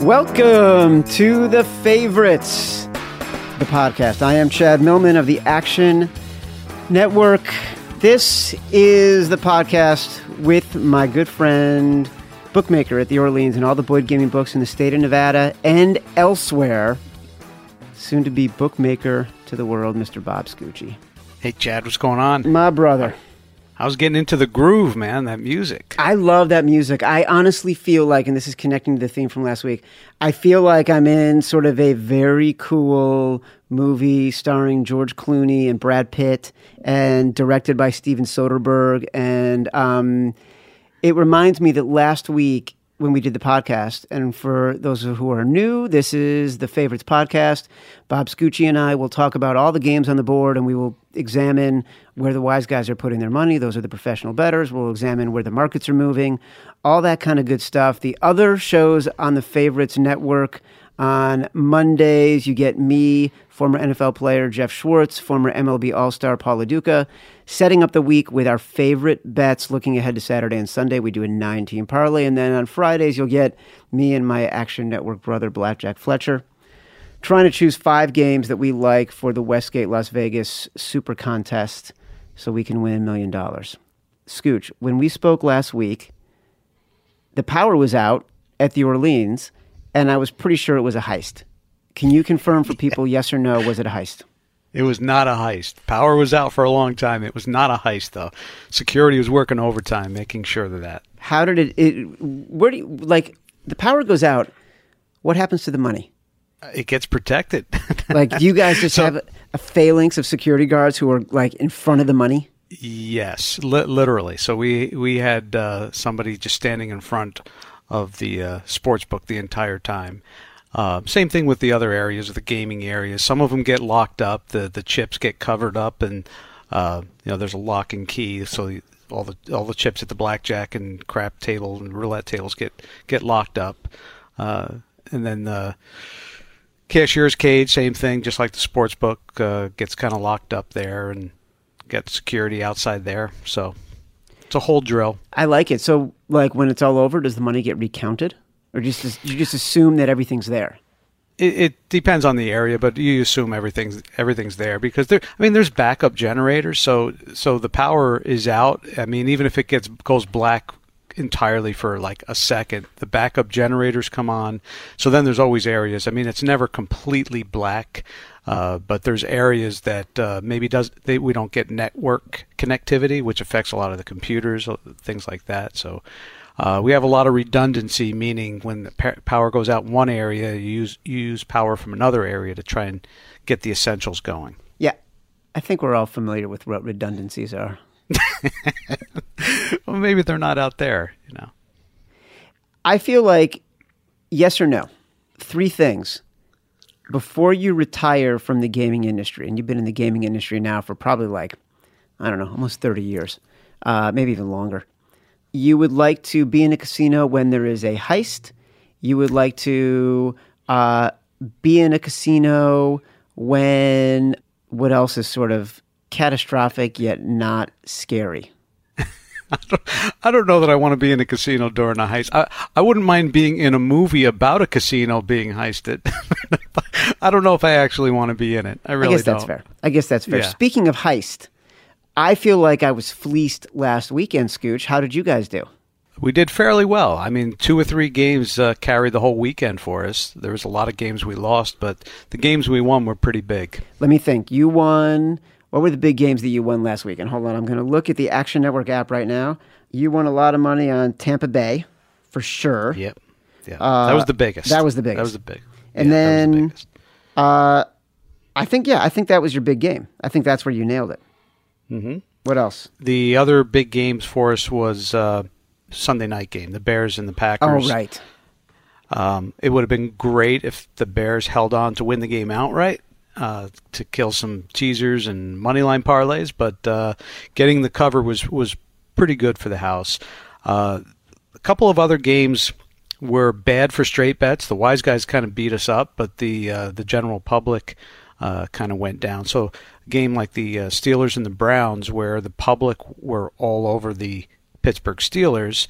Welcome to the favorites, the podcast. I am Chad Millman of the Action Network. This is the podcast with my good friend, bookmaker at the Orleans and all the Boyd gaming books in the state of Nevada and elsewhere. Soon to be bookmaker to the world, Mr. Bob Scucci. Hey, Chad, what's going on? My brother. I was getting into the groove, man, that music. I love that music. I honestly feel like, and this is connecting to the theme from last week, I feel like I'm in sort of a very cool movie starring George Clooney and Brad Pitt and directed by Steven Soderbergh. And um, it reminds me that last week when we did the podcast. And for those who are new, this is the Favorites Podcast. Bob Scucci and I will talk about all the games on the board and we will examine where the wise guys are putting their money. Those are the professional bettors. We'll examine where the markets are moving, all that kind of good stuff. The other shows on the Favorites Network on Mondays, you get me, former NFL player Geoff Schwartz, former MLB All Star Paul Lo Duca, setting up the week with our favorite bets looking ahead to Saturday and Sunday. We do a nine team parlay. And then on Fridays, you'll get me and my Action Network brother, Blackjack Fletcher, trying to choose five games that we like for the Westgate Las Vegas Super Contest so we can win a million dollars. Scooch, when we spoke last week, the power was out at the Orleans and I was pretty sure it was a heist. Can you confirm for people, yes or no, was it a heist? It was not a heist. Power was out for a long time. It was not a heist, though. Security was working overtime, making sure of that. How did it, it where do you, like, the power goes out, what happens to the money? It gets protected. like, you guys just so, have a, a phalanx of security guards who are, like, in front of the money? Yes, li- literally. So we, we had uh, somebody just standing in front of the uh, sports book the entire time. Uh, same thing with the other areas, the gaming areas. Some of them get locked up. The the chips get covered up, and uh, you know there's a lock and key, so all the all the chips at the blackjack and crap table and roulette tables get get locked up. Uh, and then the cashier's cage, same thing, just like the sports book uh, gets kind of locked up there and get security outside there. So it's a whole drill. I like it. So, like, when it's all over, does the money get recounted, or just you just assume that everything's there? It, it, depends on the area, but you assume everything's everything's there because there. I mean, there's backup generators, so so the power is out. I mean, even if it gets goes black entirely for like a second, the backup generators come on. So then there's always areas. I mean, it's never completely black. Uh, but there's areas that uh, maybe does they, we don't get network connectivity, which affects a lot of the computers, uh, things like that. So uh, we have a lot of redundancy, meaning when the power goes out in one area, you use you use power from another area to try and get the essentials going. Yeah, I think we're all familiar with what redundancies are. well, maybe they're not out there, you know. I feel like yes or no. Three things before you retire from the gaming industry, and you've been in the gaming industry now for probably like, I don't know, almost 30 years, uh, maybe even longer, you would like to be in a casino when there is a heist. You would like to uh, be in a casino when what else is sort of catastrophic yet not scary? I don't, I don't know that I want to be in a casino during a heist. I, I wouldn't mind being in a movie about a casino being heisted. I don't know if I actually want to be in it. I really I guess don't. that's fair. I guess that's fair. Yeah. Speaking of heist, I feel like I was fleeced last weekend, Scooch. How did you guys do? We did fairly well. I mean, two or three games uh, carried the whole weekend for us. There was a lot of games we lost, but the games we won were pretty big. Let me think. You won what were the big games that you won last weekend? Hold on, I'm going to look at the Action Network app right now. You won a lot of money on Tampa Bay, for sure. Yep. Yeah. Uh, that was the biggest. That was the biggest. That was the big. And yeah, then, the uh, I think yeah, I think that was your big game. I think that's where you nailed it. Mm-hmm. What else? The other big games for us was uh, Sunday night game, the Bears and the Packers. Oh right. Um, it would have been great if the Bears held on to win the game outright uh, to kill some teasers and money line parlays, but uh, getting the cover was was pretty good for the house. Uh, a couple of other games were bad for straight bets. The wise guys kind of beat us up, but the uh, the general public uh, kind of went down. So game like the uh, Steelers and the Browns, where the public were all over the Pittsburgh Steelers,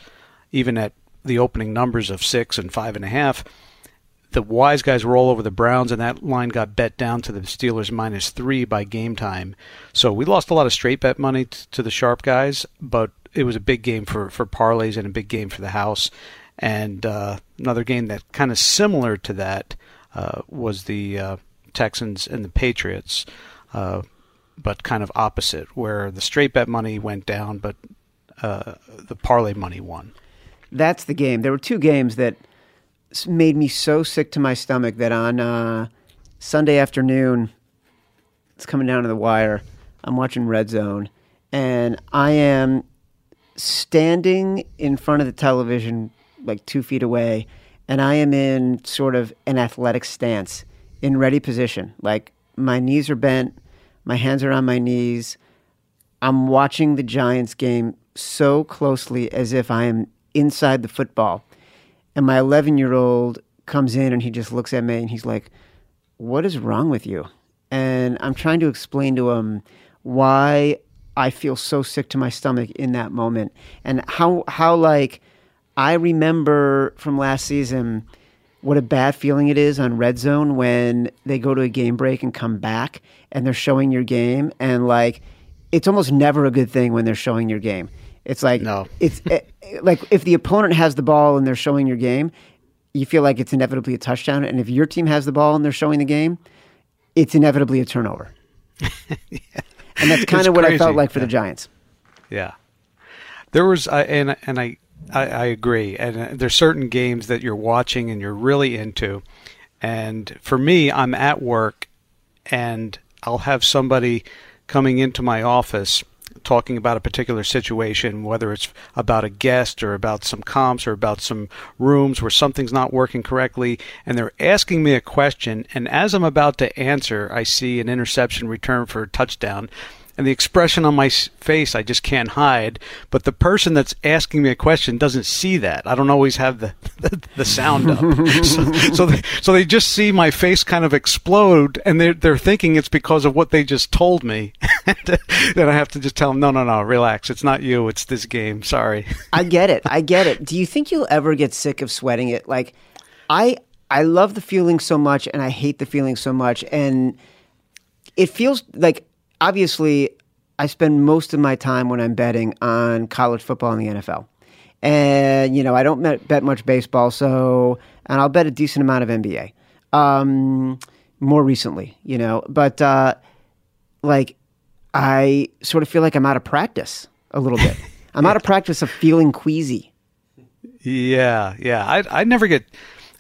even at the opening numbers of six and five and a half the wise guys were all over the Browns, and that line got bet down to the Steelers minus three by game time. So we lost a lot of straight bet money t- to the sharp guys, but it was a big game for, for parlays and a big game for the house. And uh, another game that kind of similar to that uh, was the uh, Texans and the Patriots, uh, but kind of opposite, where the straight bet money went down, but uh, the parlay money won. That's the game. There were two games that made me so sick to my stomach that on uh, Sunday afternoon, it's coming down to the wire. I'm watching Red Zone, and I am standing in front of the television, like two feet away, and I am in sort of an athletic stance, in ready position. Like my knees are bent, my hands are on my knees. I'm watching the Giants game so closely as if I am inside the football and my 11 year old comes in and he just looks at me and he's like, What is wrong with you? And I'm trying to explain to him why I feel so sick to my stomach in that moment and how, how like, I remember from last season what a bad feeling it is on red zone when they go to a game break and come back and they're showing your game and like it's almost never a good thing when they're showing your game it's like no. it's it, eh, like if the opponent has the ball and they're showing your game, you feel like it's inevitably a touchdown. And if your team has the ball and they're showing the game, it's inevitably a turnover. yeah. And that's kind of what I felt like for yeah. the Giants. Yeah, there was, uh, and and I, I, I agree. And uh, there's certain games that you're watching and you're really into. And for me, I'm at work, and I'll have somebody coming into my office talking about a particular situation, whether it's about a guest or about some comps or about some rooms where something's not working correctly, and they're asking me a question, and as I'm about to answer, I see an interception return for a touchdown, and the expression on my face I just can't hide. But the person that's asking me a question doesn't see that. I don't always have the the, the sound up, so, so they, so they just see my face kind of explode, and they're they're thinking it's because of what they just told me. that I have to just tell them, no, no, no, relax. It's not you. It's this game. Sorry. I get it. I get it. Do you think you'll ever get sick of sweating it? Like, I I love the feeling so much, and I hate the feeling so much, and it feels like obviously I spend most of my time when I'm betting on college football and the NFL. And, you know, I don't bet much baseball, so, and I'll bet a decent amount of NBA um, more recently, you know, but uh, like I sort of feel like I'm out of practice a little bit. I'm out of practice of feeling queasy. Yeah, yeah. I I never get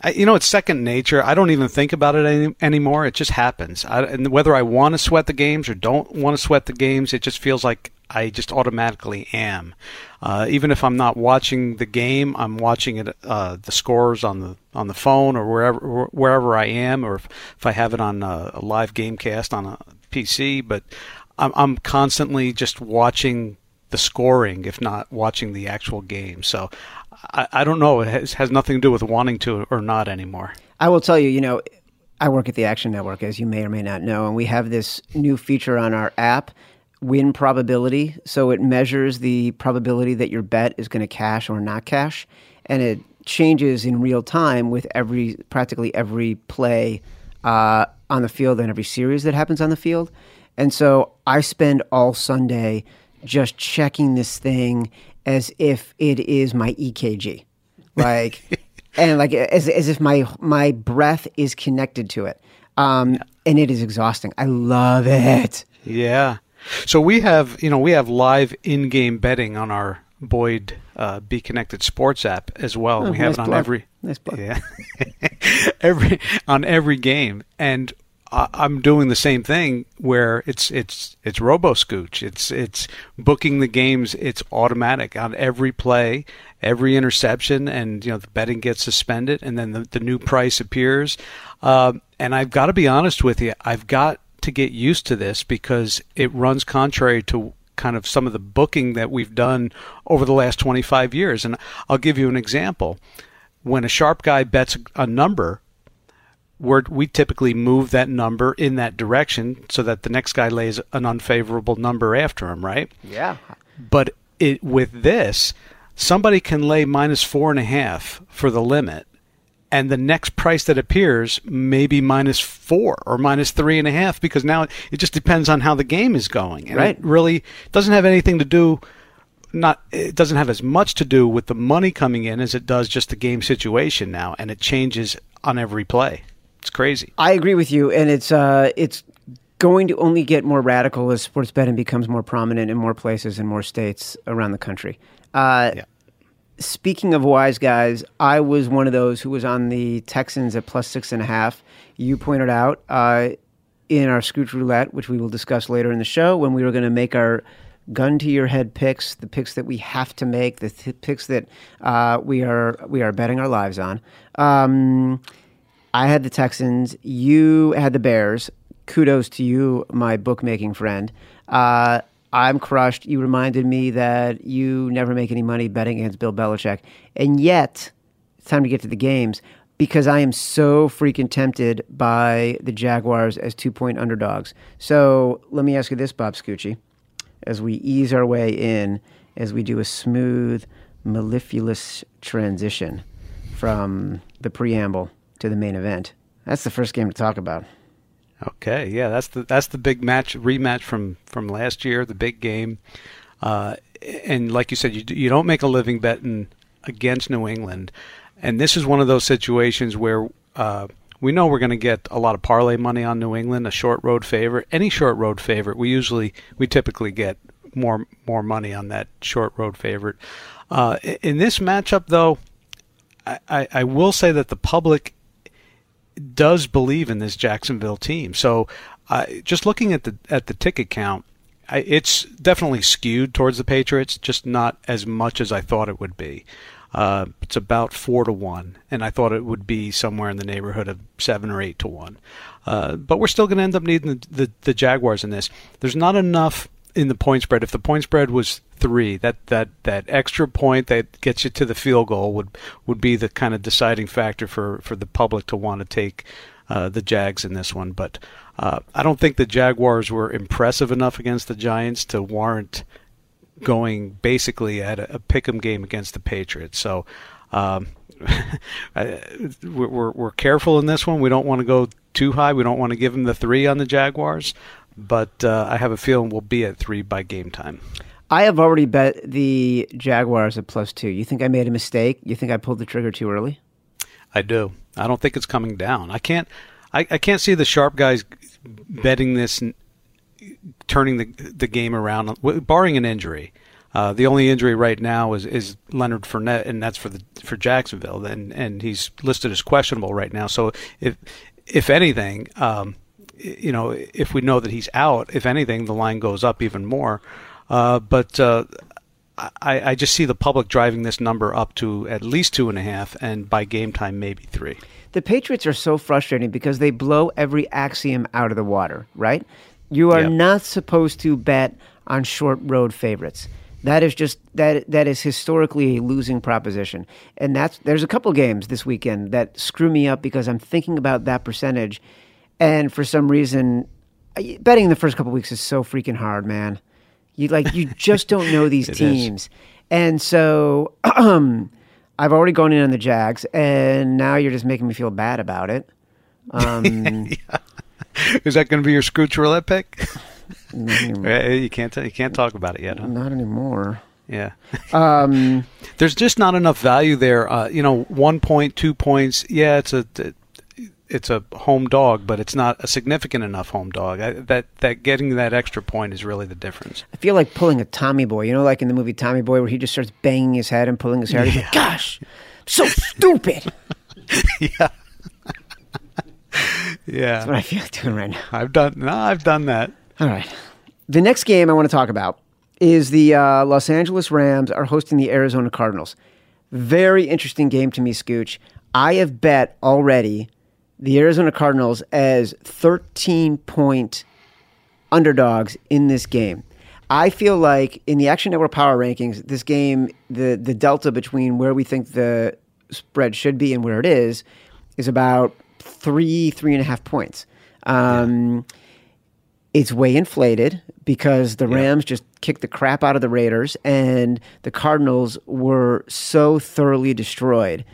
I, you know, it's second nature. I don't even think about it any, anymore. It just happens. I, and whether I want to sweat the games or don't want to sweat the games, it just feels like I just automatically am. Uh, even if I'm not watching the game, I'm watching it, uh, the scores on the on the phone or wherever wherever I am, or if, if I have it on a, a live GameCast on a PC. But I'm, I'm constantly just watching the scoring, if not watching the actual game. So I, I don't know. It has, has nothing to do with wanting to or not anymore. I will tell you, you know, I work at the Action Network, as you may or may not know, and we have this new feature on our app, win probability. So it measures the probability that your bet is going to cash or not cash, and it changes in real time with every practically every play uh, on the field and every series that happens on the field. And so I spend all Sunday just checking this thing as if it is my EKG, like, and like as as if my my breath is connected to it. Um, yeah. and it is exhausting. I love it. Yeah. So we have, you know, we have live in-game betting on our Boyd uh, B Connected Sports app as well. Oh, we have it on plug. every nice plug. yeah every on every game, and I'm doing the same thing where it's it's it's robo scooch. It's it's booking the games. It's automatic on every play, every interception, and you know the betting gets suspended, and then the, the new price appears. Um, and I've got to be honest with you, I've got to get used to this because it runs contrary to kind of some of the booking that we've done over the last 25 years. And I'll give you an example. When a sharp guy bets a number we're, we typically move that number in that direction so that the next guy lays an unfavorable number after him, right? Yeah. But it with this, somebody can lay minus four and a half for the limit, and the next price that appears may be minus four or minus three and a half because now it just depends on how the game is going. And Right. It really doesn't have anything to do. Not it doesn't have as much to do with the money coming in as it does just the game situation now, and it changes on every play. It's crazy. I agree with you, and it's uh, it's going to only get more radical as sports betting becomes more prominent in more places and more states around the country. Uh, Yeah. Speaking of wise guys, I was one of those who was on the Texans at plus six and a half. You pointed out uh, in our Scooch Roulette, which we will discuss later in the show, when we were going to make our gun to your head picks, the picks that we have to make, the th- picks that uh, we are we are betting our lives on. Um, I had the Texans. You had the Bears. Kudos to you, my bookmaking friend. Uh, I'm crushed. You reminded me that you never make any money betting against Bill Belichick. And yet, it's time to get to the games because I am so freaking tempted by the Jaguars as two point underdogs. So let me ask you this, Bob Scucci, as we ease our way in, as we do a smooth, mellifluous transition from the preamble to the main event. That's the first game to talk about. Okay, yeah, that's the that's the big match rematch from from last year, the big game. Uh, and like you said, you you don't make a living betting against New England, and this is one of those situations where uh, we know we're going to get a lot of parlay money on New England, a short road favorite. Any short road favorite, we usually we typically get more more money on that short road favorite. Uh, in this matchup, though, I, I, I will say that the public does believe in this Jacksonville team. So, uh, just looking at the at the ticket count, I, it's definitely skewed towards the Patriots, just not as much as I thought it would be. Uh, it's about four to one, and I thought it would be somewhere in the neighborhood of seven or eight to one. Uh, but we're still going to end up needing the, the, the Jaguars in this. There's not enough in the point spread. If the point spread was three, that, that, that extra point that gets you to the field goal would would be the kind of deciding factor for, for the public to want to take uh, the Jags in this one. But uh, I don't think the Jaguars were impressive enough against the Giants to warrant going basically at a, a pick'em game against the Patriots. So. Um, we're, we're, we're careful in this one. We don't want to go too high. We don't want to give them the three on the Jaguars, but uh, I have a feeling we'll be at three by game time. I have already bet the Jaguars at plus two. You think I made a mistake? You think I pulled the trigger too early? I do. I don't think it's coming down. I can't. I, I can't see the sharp guys betting this, turning the the game around, barring an injury. Uh, the only injury right now is, is Leonard Fournette, and that's for the for Jacksonville, and and he's listed as questionable right now. So if if anything, um, you know, if we know that he's out, if anything, the line goes up even more. Uh, but uh, I, I just see the public driving this number up to at least two and a half, and by game time, maybe three. The Patriots are so frustrating because they blow every axiom out of the water, right? You are Yep. not supposed to bet on short road favorites. That is just that that is historically a losing proposition. And that's there's a couple games this weekend that screw me up because I'm thinking about that percentage and for some reason betting the first couple weeks is so freaking hard, man. You like you just don't know these It is. teams. And so I've already gone in on the Jags, and now you're just making me feel bad about it. Um, Is that going to be your Scooch roulette pick? not, anymore, you can't. you can't talk about it yet. Huh? not anymore. Yeah. Um, There's just not enough value there. Uh, you know, one point, two points. Yeah, it's a it's a home dog, but it's not a significant enough home dog. I, that that getting that extra point is really the difference. I feel like pulling a Tommy Boy. You know, like in the movie Tommy Boy, where he just starts banging his head and pulling his hair. He's like, "Gosh, so stupid." yeah. yeah. That's what I feel like doing right now. I've done. No, I've done that. All right. The next game I want to talk about is the uh, Los Angeles Rams are hosting the Arizona Cardinals. Very interesting game to me, Scooch. I have bet already the Arizona Cardinals as 13 point underdogs in this game. I feel like in the Action Network Power Rankings, this game, the the delta between where we think the spread should be and where it is, is about three three and a half points. Um, It's way inflated because the Rams just kicked the crap out of the Raiders, and the Cardinals were so thoroughly destroyed.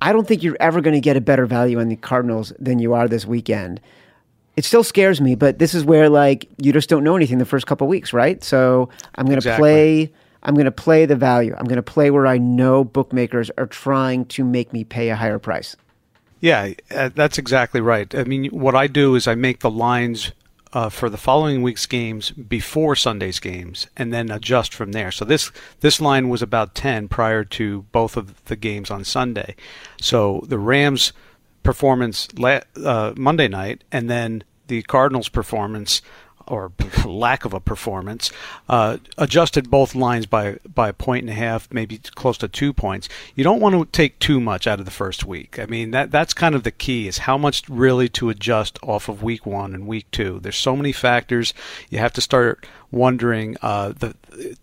I don't think you're ever going to get a better value on the Cardinals than you are this weekend. It still scares me, but this is where like you just don't know anything the first couple weeks, right? So I'm going to Exactly. play. I'm going to play the value. I'm going to play where I know bookmakers are trying to make me pay a higher price. Yeah, uh, that's exactly right. I mean, what I do is I make the lines uh, for the following week's games before Sunday's games, and then adjust from there. So this this line was about ten prior to both of the games on Sunday. So the Rams' performance la- uh, Monday night, and then the Cardinals' performance or lack of a performance, uh, adjusted both lines by by a point and a half, maybe close to two points. You don't want to take too much out of the first week. I mean, that that's kind of the key is how much really to adjust off of week one and week two. There's so many factors. You have to start wondering uh, the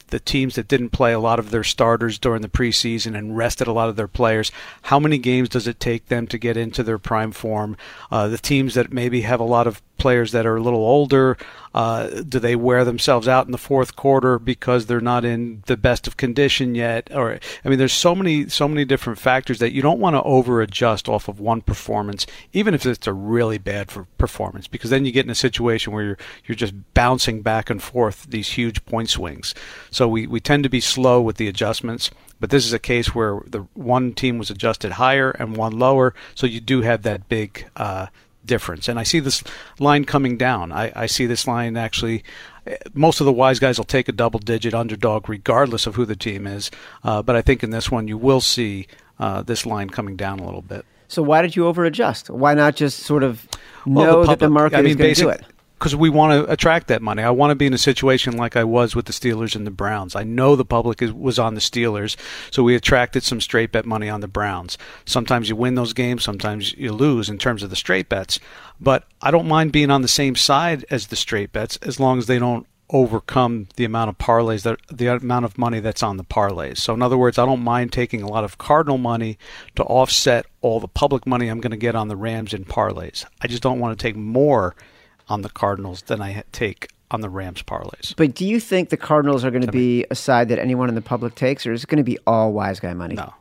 the teams that didn't play a lot of their starters during the preseason and rested a lot of their players. How many games does it take them to get into their prime form? Uh, the teams that maybe have a lot of players that are a little older, uh, do they wear themselves out in the fourth quarter because they're not in the best of condition yet? Or I mean, there's so many so many different factors that you don't want to over adjust off of one performance, even if it's a really bad for performance, because then you get in a situation where you're you're just bouncing back and forth these huge point swings. So we, we tend to be slow with the adjustments, but this is a case where the one team was adjusted higher and one lower, so you do have that big uh, difference. And I see this line coming down. I, I see this line actually. Most of the wise guys will take a double digit underdog regardless of who the team is, uh, but I think in this one you will see uh, this line coming down a little bit. So why did you over adjust? Why not just sort of Well, know the that the market I mean, is going to do it? Because we want to attract that money. I want to be in a situation like I was with the Steelers and the Browns. I know the public is, was on the Steelers, so we attracted some straight bet money on the Browns. Sometimes you win those games, sometimes you lose in terms of the straight bets. But I don't mind being on the same side as the straight bets as long as they don't overcome the amount of parlays that the amount of money that's on the parlays. So in other words, I don't mind taking a lot of cardinal money to offset all the public money I'm going to get on the Rams in parlays. I just don't want to take more on the Cardinals than I take on the Rams parlays. But do you think the Cardinals are going to be a side that anyone in the public takes, or is it going to be all wise guy money? No.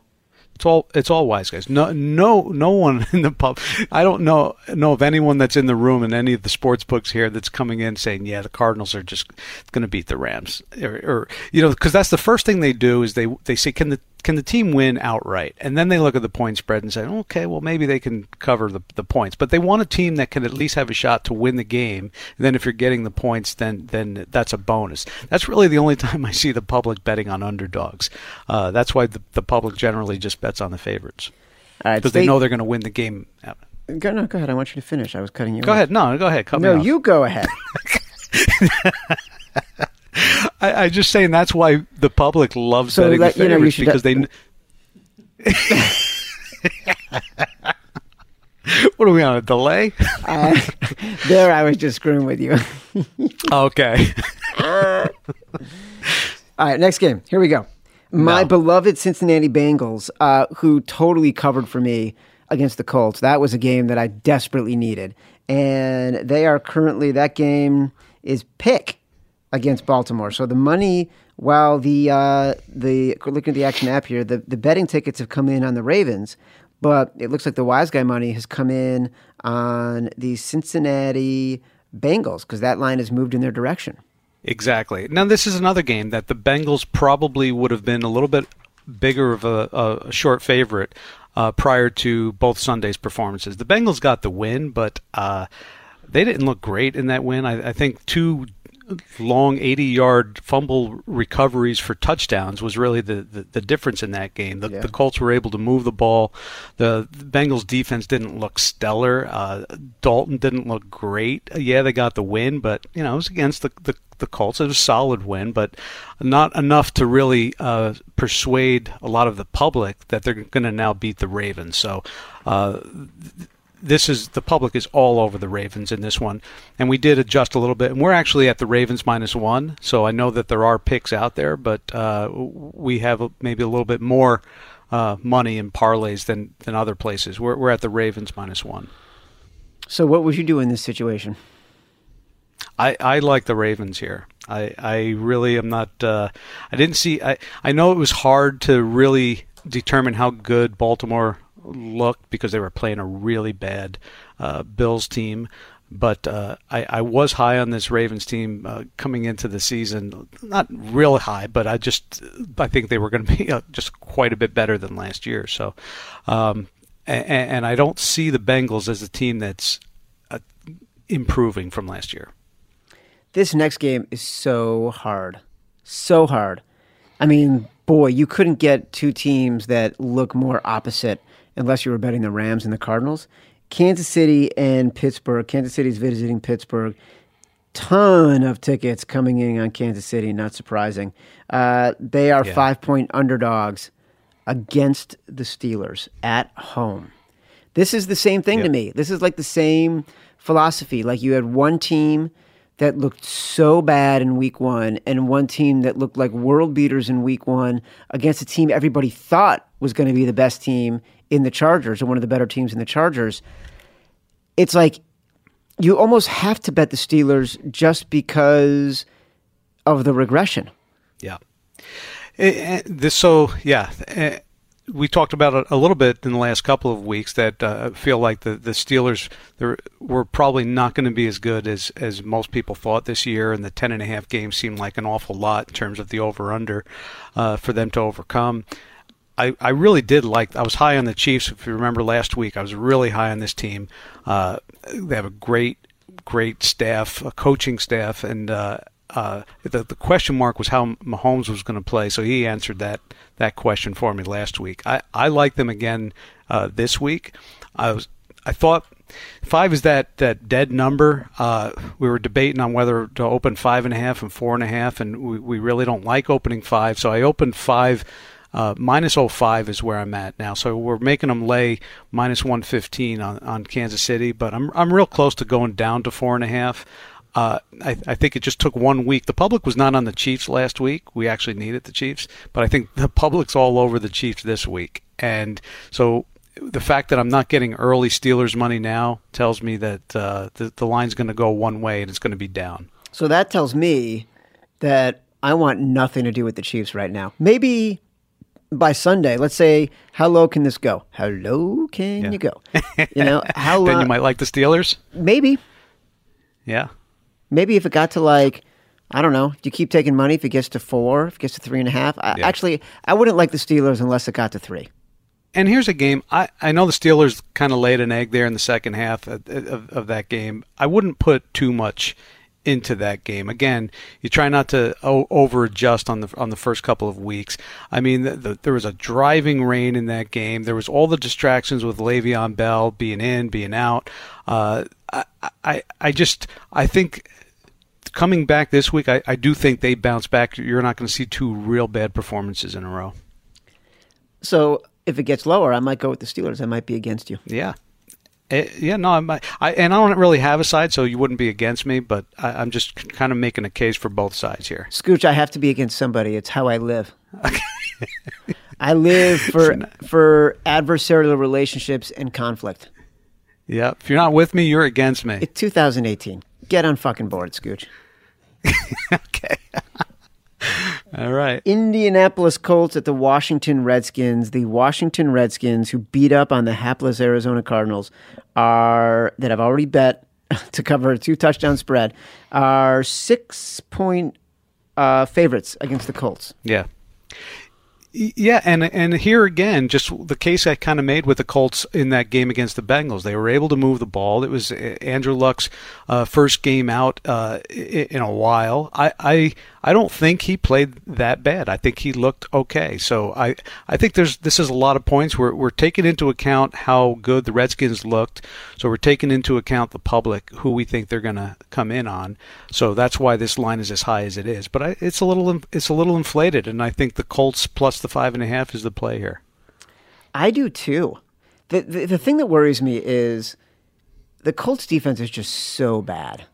It's all it's all wise guys. No no no one in the pub. I don't know know of anyone that's in the room in any of the sports books here that's coming in saying, "Yeah, the Cardinals are just going to beat the Rams," or, or you know, because that's the first thing they do is they they say, "Can the can the team win outright?" And then they look at the point spread and say, "Okay, well maybe they can cover the the points." But they want a team that can at least have a shot to win the game. And then if you're getting the points, then then that's a bonus. That's really the only time I see the public betting on underdogs. Uh, that's why the, the public generally just bets on the favorites because they stay- know they're going to win the game. Go, no, go ahead. I want you to finish. I was cutting you. Go off. ahead. No, go ahead. Cut me No, you go ahead. I, I just saying that's why the public loves So betting that- the you know, you favorites because they. what are we on a delay? Uh, there, I was just screwing with you. okay. All right, next game. Here we go. My No. beloved Cincinnati Bengals, uh, who totally covered for me against the Colts. That was a game that I desperately needed. And they are currently, that game is pick against Baltimore. So the money, while the, uh, the looking at the action app here, the, the betting tickets have come in on the Ravens, but it looks like the wise guy money has come in on the Cincinnati Bengals because that line has moved in their direction. Exactly. Now, this is another game that the Bengals probably would have been a little bit bigger of a, a short favorite uh, prior to both Sunday's performances. The Bengals got the win, but uh, they didn't look great in that win. I, I think two long 80 yard fumble recoveries for touchdowns was really the, the, the difference in that game. The, Yeah. the Colts were able to move the ball. The, the Bengals defense didn't look stellar. Uh, Dalton didn't look great. Yeah, they got the win, but you know it was against the, the the Colts. It was a solid win, but not enough to really uh, persuade a lot of the public that they're going to now beat the Ravens. So. Uh, this is the public is all over the Ravens in this one, and we did adjust a little bit, and we're actually at the Ravens minus one. So I know that there are picks out there, but uh, we have maybe a little bit more uh, money in parlays than than other places. We're we're at the Ravens minus one. So, what would you do in this situation? I, I like the Ravens here. I, I really am not. Uh, I didn't see. I, I know it was hard to really determine how good Baltimore look because they were playing a really bad uh, Bills team. But uh, I, I, was high on this Ravens team uh, coming into the season. Not real high, but I just I think they were going to be uh, just quite a bit better than last year. So, um, and, and, I don't see the Bengals as a team that's uh, improving from last year. This next game is so hard, so hard. I mean, boy, you couldn't get two teams that look more opposite unless you were betting the Rams and the Cardinals. Kansas City and Pittsburgh. Kansas City's visiting Pittsburgh. Ton of tickets coming in on Kansas City, not surprising. Uh, they are yeah. five point underdogs against the Steelers at home. This is the same thing yep. to me. This is like the same philosophy. Like you had one team that looked so bad in week one and one team that looked like world beaters in week one against a team everybody thought was going to be the best team in the Chargers or one of the better teams in the Chargers. It's like you almost have to bet the Steelers just because of the regression. Yeah. Eh, eh, this so yeah eh, we talked about it a little bit in the last couple of weeks that uh, feel like the, the Steelers were probably not going to be as good as, as most people thought this year, and the ten and a half games seemed like an awful lot in terms of the over under uh, for them to overcome. I, I really did like. I was high on the Chiefs. If you remember last week, I was really high on this team. Uh, they have a great, great staff, a coaching staff, and uh, uh, the, the question mark was how Mahomes was going to play. So he answered that that question for me last week. I, I like them again uh, this week. I was I thought five is that that dead number. Uh, we were debating on whether to open five and a half and four and a half, and we, we really don't like opening five. So I opened five uh, minus 05 is where I'm at now. So we're making them lay minus 115 on, on Kansas City, but I'm, I'm real close to going down to four and a half. Uh, I, I, think it just took one week. The public was not on the Chiefs last week. We actually needed the Chiefs, but I think the public's all over the Chiefs this week. And so the fact that I'm not getting early Steelers money now tells me that uh, the, the line's going to go one way and it's going to be down. So that tells me that I want nothing to do with the Chiefs right now. Maybe by Sunday, let's say, how low can this go? How low can yeah. you go? You know, how low? then you might like the Steelers. Maybe. Yeah. Maybe if it got to like, I don't know. Do you keep taking money if it gets to four? If it gets to three and a half? I, yeah. Actually, I wouldn't like the Steelers unless it got to three. And here's a game. I, I know the Steelers kind of laid an egg there in the second half of, of, of that game. I wouldn't put too much into that game. Again, you try not to over adjust on the on the first couple of weeks. I mean, the, the, there was a driving rain in that game. There was all the distractions with Le'Veon Bell being in, being out. Uh, I, I I just I think coming back this week, I, I do think they bounce back. You're not going to see two real bad performances in a row. So if it gets lower, I might go with the Steelers. I might be against you. Yeah, it, eh, yeah, no, I'm, I and I don't really have a side, so you wouldn't be against me. But I, am just kind of making a case for both sides here. Scooch, I have to be against somebody. It's how I live. I live for for adversarial relationships and conflict. Yeah, if you're not with me, you're against me. It's 2018. Get on fucking board, Scooch. okay. All right. Indianapolis Colts at the Washington Redskins. The Washington Redskins, who beat up on the hapless Arizona Cardinals, are that I've already bet to cover a two touchdown spread, are six point uh, favorites against the Colts. Yeah. Yeah, and and here again, just the case I kind of made with the Colts in that game against the Bengals. They were able to move the ball. It was uh, Andrew Luck's uh, first game out uh, in a while. I, I I don't think he played that bad. I think he looked okay. So I, I think there's this is a lot of points. We're we're taking into account how good the Redskins looked. So we're taking into account the public who we think they're going to come in on. So that's why this line is as high as it is. But I, it's a little it's a little inflated, and I think the Colts plus the five and a half is the play here. I do too. The, the, the thing that worries me is the Colts defense is just so bad.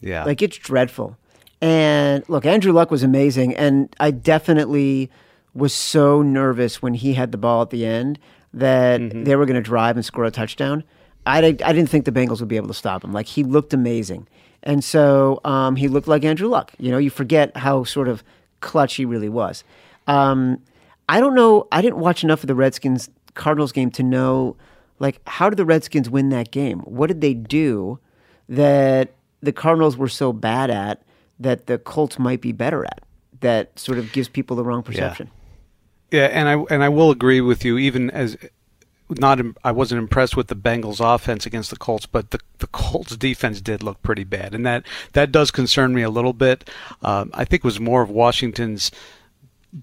Yeah. Like it's dreadful. And look, Andrew Luck was amazing. And I definitely was so nervous when he had the ball at the end that mm-hmm. they were going to drive and score a touchdown. I, I didn't think the Bengals would be able to stop him. Like, he looked amazing. And so um, he looked like Andrew Luck. You know, you forget how sort of clutch he really was. Um, I don't know. I didn't watch enough of the Redskins Cardinals game to know, like, how did the Redskins win that game? What did they do that the Cardinals were so bad at that the Colts might be better at? That sort of gives people the wrong perception. Yeah, and I and I will agree with you. Even as not, I wasn't impressed with the Bengals' offense against the Colts, but the the Colts' defense did look pretty bad, and that that does concern me a little bit. Um, I think it was more of Washington's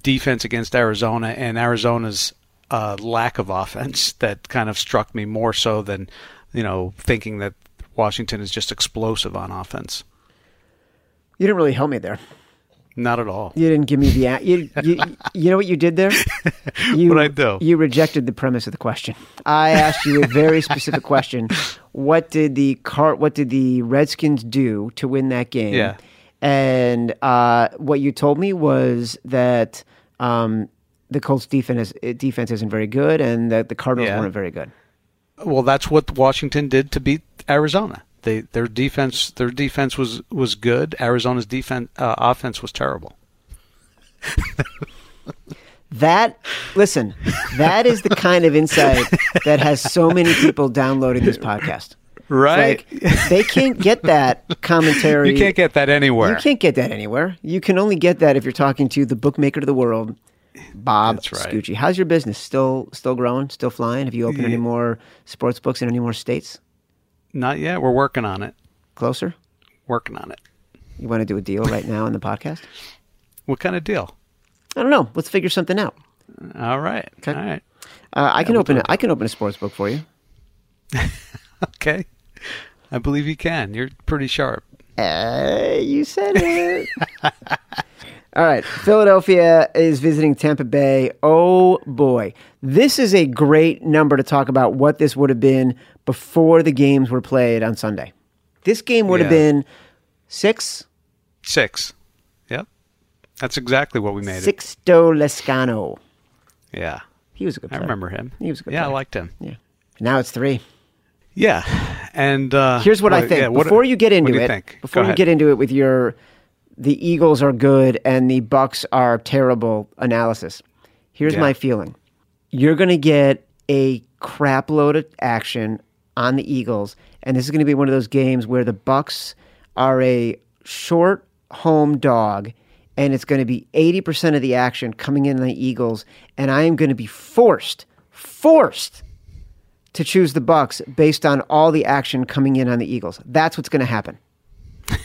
defense against Arizona and Arizona's uh, lack of offense that kind of struck me more so than you know thinking that Washington is just explosive on offense. You didn't really help me there. Not at all. You didn't give me the you, you, you know what you did there? You, what I do? You rejected the premise of the question. I asked you a very specific question. What did the cart? What did the Redskins do to win that game? Yeah. And uh, what you told me was that um, the Colts defense defense isn't very good, and that the Cardinals Yeah. weren't very good. Well, that's what Washington did to beat Arizona. They their defense their defense was was good. Arizona's defense uh, offense was terrible. That listen, that is the kind of insight that has so many people downloading this podcast. Right. Like, they can't get that commentary. you can't get that anywhere. You can't get that anywhere. You can only get that if you're talking to the bookmaker of the world, Bob That's right. Scucci. How's your business? Still, still growing? Still flying? Have you opened any more sports books in any more states? Not yet. We're working on it. Closer? Working on it. You want to do a deal right now in the podcast? What kind of deal? I don't know. Let's figure something out. All right. Okay. All right. Uh, I can we'll open. A, I can open a sports book for you. Okay. I believe you can. You're pretty sharp. Uh, you said it. All right. Philadelphia is visiting Tampa Bay. Oh boy. This is a great number to talk about what this would have been before the games were played on Sunday. This game would have been six, Six. Yep. That's exactly what we made it. Sixto Lezcano. Yeah. He was a good I remember him. He was a good Yeah, I liked him. Yeah. Now it's three. Yeah. And uh, Here's what I think. yeah, what- before you get into what you it, think? before you get into it with your the Eagles are good and the Bucks are terrible analysis. Here's Yeah. my feeling. You're going to get a crap load of action on the Eagles and this is going to be one of those games where the Bucks are a short home dog and it's going to be 80% of the action coming in on the Eagles and I am going to be forced forced to choose the Bucks based on all the action coming in on the Eagles. That's what's going to happen.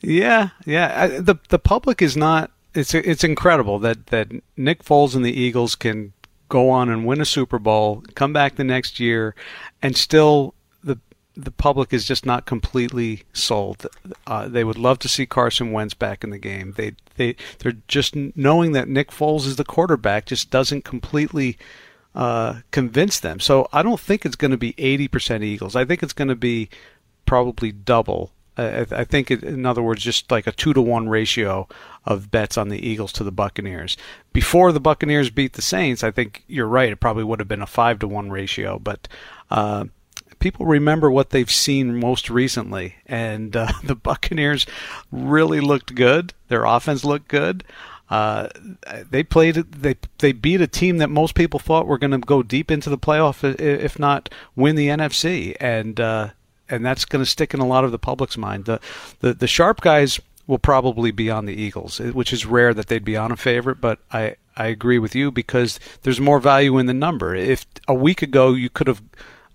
Yeah, yeah. I, the the public is not. It's it's incredible that that Nick Foles and the Eagles can go on and win a Super Bowl, come back the next year, and still the the public is just not completely sold. Uh, they would love to see Carson Wentz back in the game. They they they're just knowing that Nick Foles is the quarterback just doesn't completely uh, convince them. So I don't think it's going to be 80% Eagles. I think it's going to be probably double. I, I think, it, in other words, just like a two to one ratio of bets on the Eagles to the Buccaneers. Before the Buccaneers beat the Saints, I think you're right. It probably would have been a five to one ratio, but. Uh, People remember what they've seen most recently, and uh, the Buccaneers really looked good. Their offense looked good. Uh, they played. They they beat a team that most people thought were going to go deep into the playoff, if not win the NFC, and uh, and that's going to stick in a lot of the public's mind. The, the the sharp guys will probably be on the Eagles, which is rare that they'd be on a favorite, but I. I agree with you because there's more value in the number. If a week ago you could have,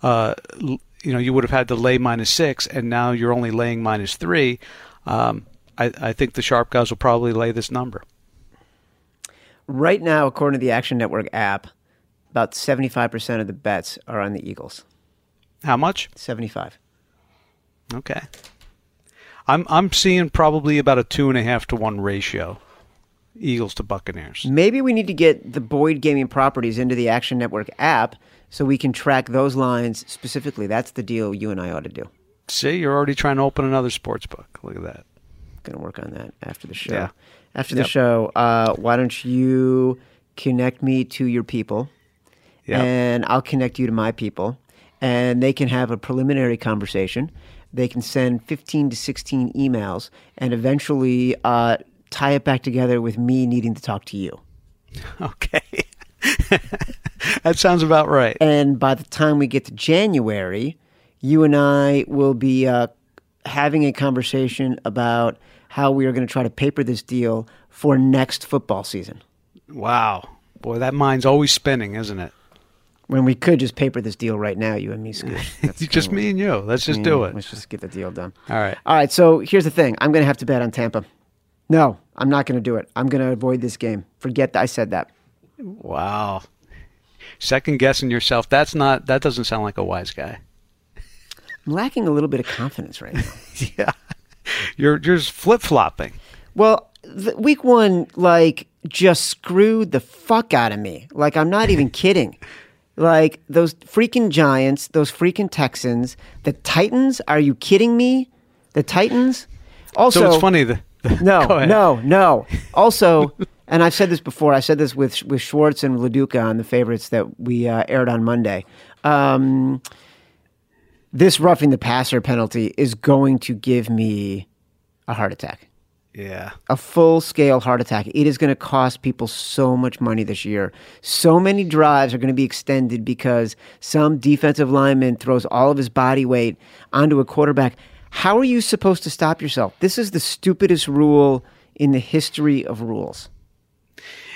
uh, you know, you would have had to lay minus six, and now you're only laying minus three. Um, I, I think the sharp guys will probably lay this number. Right now, according to the Action Network app, about 75% of the bets are on the Eagles. How much? 75. Okay. I'm I'm seeing probably about a two and a half to one ratio, Eagles to Buccaneers. Maybe we need to get the Boyd Gaming properties into the Action Network app so we can track those lines specifically. That's the deal you and I ought to do. See, you're already trying to open another sports book. Look at that. Going to work on that after the show. Yeah. After the Yep. show, uh, why don't you connect me to your people? Yeah. and I'll connect you to my people, and they can have a preliminary conversation. They can send 15 to 16 emails, and eventually uh, tie it back together with me needing to talk to you. Okay. that sounds about right. And by the time we get to January, you and I will be uh, having a conversation about how we are going to try to paper this deal for next football season. Wow. Boy, that mind's always spinning, isn't it? When we could just paper this deal right now, you and me. That's just me and you. Let's just do it. Let's just get the deal done. All right. All right, so here's the thing. I'm going to have to bet on Tampa. No, I'm not going to do it. I'm going to avoid this game. Forget that I said that. Wow. Second guessing yourself. That's not that doesn't sound like a wise guy. I'm lacking a little bit of confidence right now. Yeah. You're you're just flip-flopping. Well, the, week one, like, just screwed the fuck out of me. Like, I'm not even kidding. Like, those freaking Giants, those freaking Texans, the Titans, are you kidding me? The Titans? Also, So it's funny that Go No, no, no. Also, and I've said this before. I said this with with Schwartz and Lo Duca on the favorites that we uh, aired on Monday. Um, this roughing the passer penalty is going to give me a heart attack, Yeah. a full scale heart attack. It is going to cost people so much money this year. So many drives are going to be extended because some defensive lineman throws all of his body weight onto a quarterback. How are you supposed to stop yourself? This is the stupidest rule in the history of rules.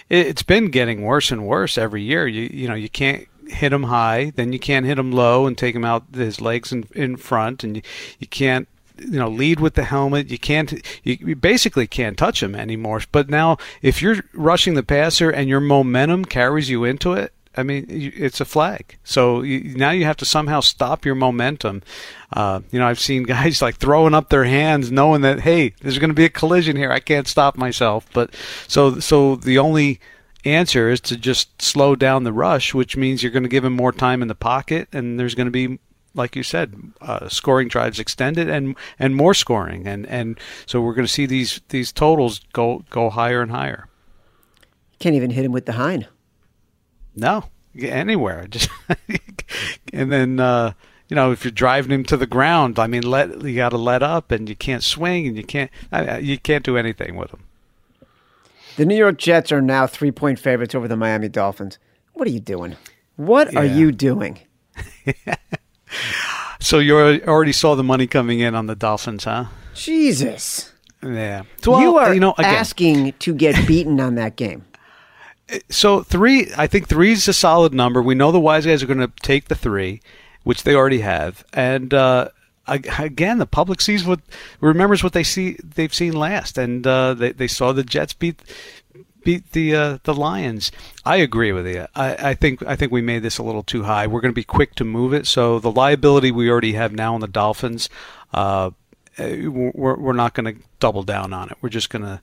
It- It's been getting worse and worse every year. You you know you can't hit him high, then you can't hit him low and take him out his legs in in front, and you you can't you know lead with the helmet. You can't you, basically can't touch him anymore. But now if you're rushing the passer and your momentum carries you into it. I mean, it's a flag. So you, now you have to somehow stop your momentum. Uh, you know, I've seen guys like throwing up their hands, knowing that hey, there's going to be a collision here. I can't stop myself. But so so the only answer is to just slow down the rush, which means you're going to give him more time in the pocket, and there's going to be, like you said, uh, scoring drives extended and and more scoring, and and so we're going to see these these totals go go higher and higher. Can't even hit him with the hind. No, anywhere. Just and then uh, you know if you're driving him to the ground, I mean, let you got to let up, and you can't swing, and you can't you can't do anything with him. The New York Jets are now three point favorites over the Miami Dolphins. What are you doing? What are you doing? So you already saw the money coming in on the Dolphins, huh? Jesus. Yeah. So you are you know again. asking to get beaten on that game. so three, I think three is a solid number. We know the wise guys are going to take the three, which they already have, and uh, again, the public sees what remembers what they see they've seen last, and uh, they they saw the Jets beat beat the uh, the Lions. I agree with you. I, I think I think we made this a little too high. We're going to be quick to move it. So the liability we already have now on the Dolphins, uh, uh, we're we're not going to double down on it. We're just going to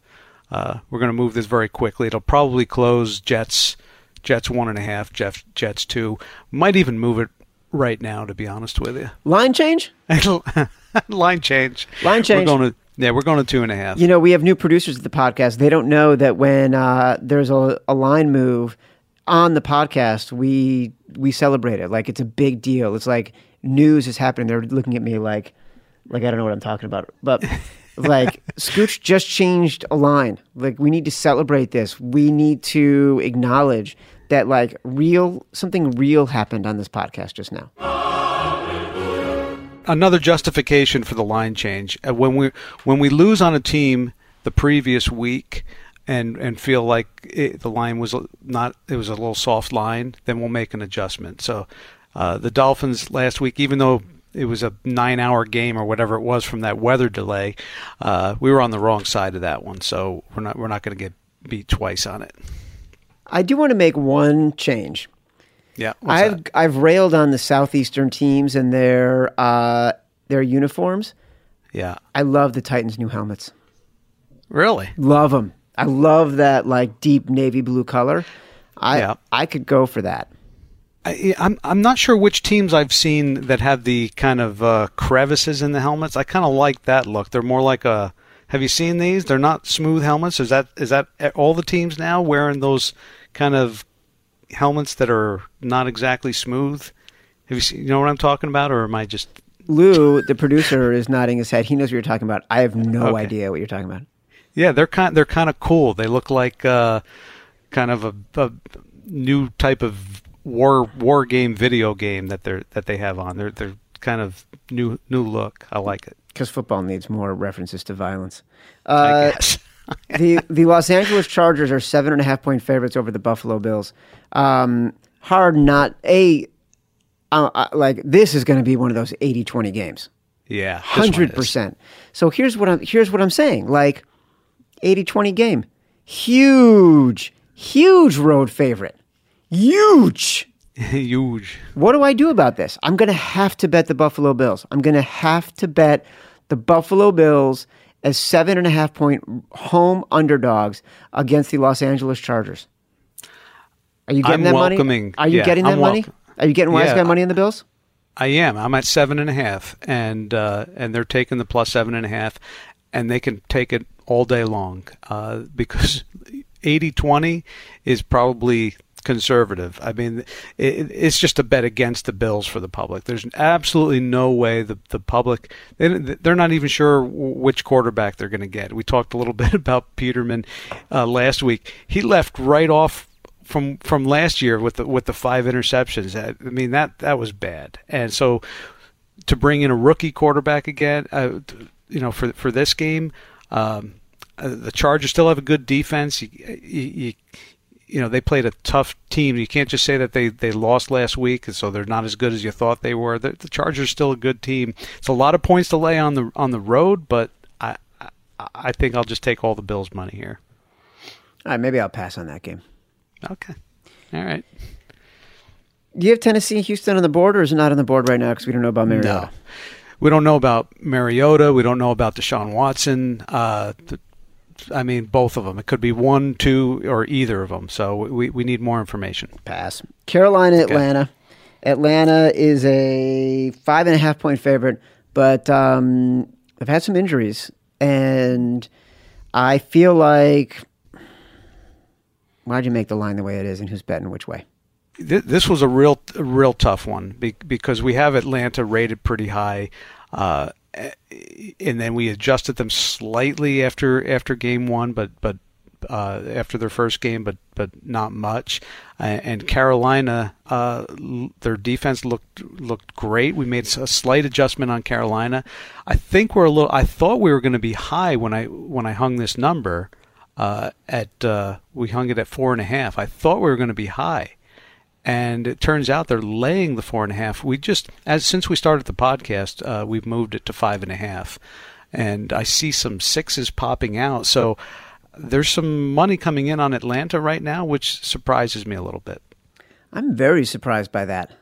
uh, we're going to move this very quickly. It'll probably close Jets Jets one and a half, Jets Jets two. Might even move it right now, to be honest with you. Line change? Line change. Line change. We're going to yeah, we're going to two and a half. You know, we have new producers at the podcast. They don't know that when uh, there's a, a line move on the podcast, we we celebrate it like it's a big deal. It's like news is happening. They're looking at me like like I don't know what I'm talking about, but. like Scooch just changed a line. Like we need to celebrate this. We need to acknowledge that like real something real happened on this podcast just now. Another justification for the line change. Uh, when we when we lose on a team the previous week and and feel like it, the line was not it was a little soft line then we'll make an adjustment. So uh, the Dolphins last week even though it was a nine hour game or whatever it was from that weather delay uh, we were on the wrong side of that one. So we're not we're not going to get beat twice on it. I do want to make one change. Yeah I've that? I've railed on the southeastern teams and their uh, their uniforms. yeah I love the Titans' new helmets. really Love them. I love that like deep navy blue color. I Yeah. I could go for that. I, I'm I'm not sure which teams I've seen that have the kind of uh, crevices in the helmets. I kind of like that look. They're more like a. Have you seen these? They're not smooth helmets. Is that is that all the teams now wearing those kind of helmets that are not exactly smooth? Have you seen? You know what I'm talking about, or am I just? Lou, the producer, is nodding his head. He knows what you're talking about. I have no Okay. idea what you're talking about. Yeah, they're kind they're kind of cool. They look like uh, kind of a, a new type of war war game video game that they're that they have on. They're they're kind of new new look. I like it. Because football needs more references to violence. I Uh, guess. The the Los Angeles Chargers are seven and a half point favorites over the Buffalo Bills. Um, hard not a uh, uh, like this is going to be one of those 80-20 games. yeah, hundred percent. So here's what I'm here's what I'm saying. Like 80-20 game. Huge, huge road favorite. Huge. Huge. What do I do about this? I'm going to have to bet the Buffalo Bills. I'm going to have to bet the Buffalo Bills as seven and a half point home underdogs against the Los Angeles Chargers. Are you getting I'm that money? Are you yeah, getting that I'm money? welcome- Are you getting wise Yeah, guy money in the Bills? I am. I'm at seven and a half, and uh, and they're taking the plus seven and a half, and they can take it all day long uh, because 80-20 is probably conservative. I mean, it, it's just a bet against the Bills for the public. There's absolutely no way the the public they, they're not even sure which quarterback they're going to get. We talked a little bit about Peterman uh, last week. He left right off from from last year with the with the five interceptions. I mean that that was bad. And so to bring in a rookie quarterback again, uh, you know, for for this game, um, uh, the Chargers still have a good defense. You, you, you, know, they played a tough team. You can't just say that they, they lost last week, and so they're not as good as you thought they were. The, the Chargers are still a good team. It's a lot of points to lay on the on the road, but I I, I think I'll just take all the Bills' money here. All right, maybe I'll pass on that game. Okay, all right. Do you have Tennessee and Houston on the board, or is it not on the board right now because we don't know about Mariota? No. We don't know about Mariota. We don't know about Deshaun Watson. Uh, th- I mean, both of them. It could be one, two, or either of them. So we, we need more information. Pass. Carolina, Atlanta. Atlanta is a five and a half point favorite, but um, they've had some injuries, and I feel like why'd you make the line the way it is, and who's betting which way? This was a real, real tough one because we have Atlanta rated pretty high, uh, and then we adjusted them slightly after after game one, but but uh, after their first game, but but not much. And Carolina, uh, their defense looked looked great. We made a slight adjustment on Carolina. I think we're a little. I thought we were going to be high when I when I hung this number. Uh, at uh, we hung it at four and a half. I thought we were going to be high, and it turns out they're laying the four and a half. We just as since we started the podcast, uh, we've moved it to five and a half, and I see some sixes popping out. So there's some money coming in on Atlanta right now, which surprises me a little bit. I'm very surprised by that.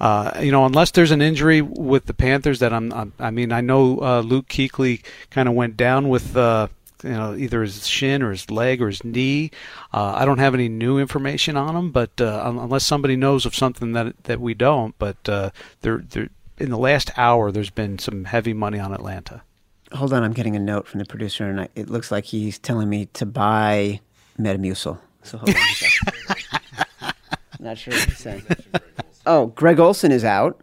Uh, you know, unless there's an injury with the Panthers that I'm, I'm I mean, I know uh, Luke Kuechly kind of went down with, uh, you know, either his shin or his leg or his knee. Uh, I don't have any new information on him, but uh, unless somebody knows of something that that we don't, but uh, there, there, in the last hour, there's been some heavy money on Atlanta. Hold on, I'm getting a note from the producer, and I, it looks like he's telling me to buy Metamucil. So hold on a second. Not sure what he's saying. Oh, Greg Olsen is out,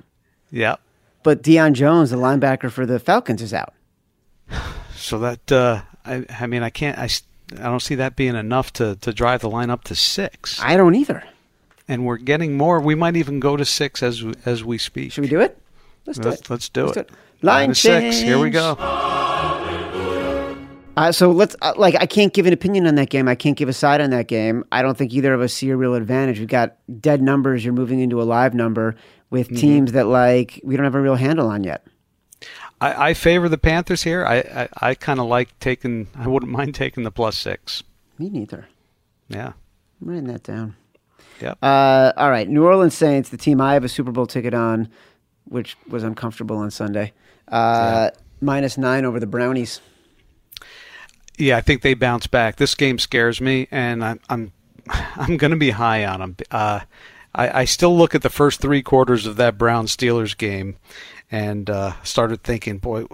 Yeah. but Deion Jones, the linebacker for the Falcons, is out. So that uh, I, I mean, I can't, I, I don't see that being enough to to drive the line up to six. I don't either. and we're getting more. We might even go to six as as we speak. Should we do it? Let's do Let's, it. let's do Let's it. do it. Line six. Here we go. Uh, so let's uh, like I can't give an opinion on that game. I can't give a side on that game. I don't think either of us see a real advantage. We've got dead numbers. You're moving into a live number with Mm-hmm. teams that like we don't have a real handle on yet. I, I favor the Panthers here. I I, I kind of like taking. I wouldn't mind taking the plus six. Me neither. Yeah. I'm writing that down. Yep. Uh, all right, New Orleans Saints, the team I have a Super Bowl ticket on, which was uncomfortable on Sunday. Uh, minus nine over the Brownies. Yeah, I think they bounce back. This game scares me, and I'm I'm I'm going to be high on them. Uh, I, I still look at the first three quarters of that Brown Steelers game, and uh, started thinking, boy,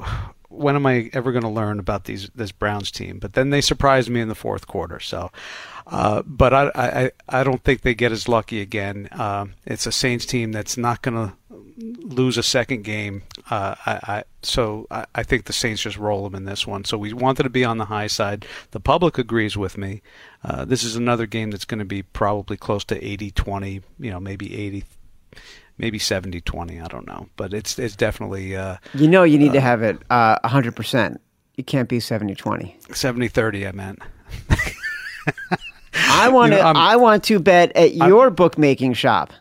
when am I ever going to learn about these this Browns team? But then they surprised me in the fourth quarter. So, uh, but I, I I don't think they get as lucky again. Uh, it's a Saints team that's not going to lose a second game. Uh, I, I, so I, I, think the Saints just roll them in this one. So we wanted to be on the high side. The public agrees with me. Uh, this is another game that's going to be probably close to 80-20, you know, maybe 80 maybe 70-20, I don't know. But it's it's definitely uh, You know you need to uh, have it uh, 100%. You can't be 70-20. 70-30 I meant. I want you know, to I want to bet at your I'm, bookmaking shop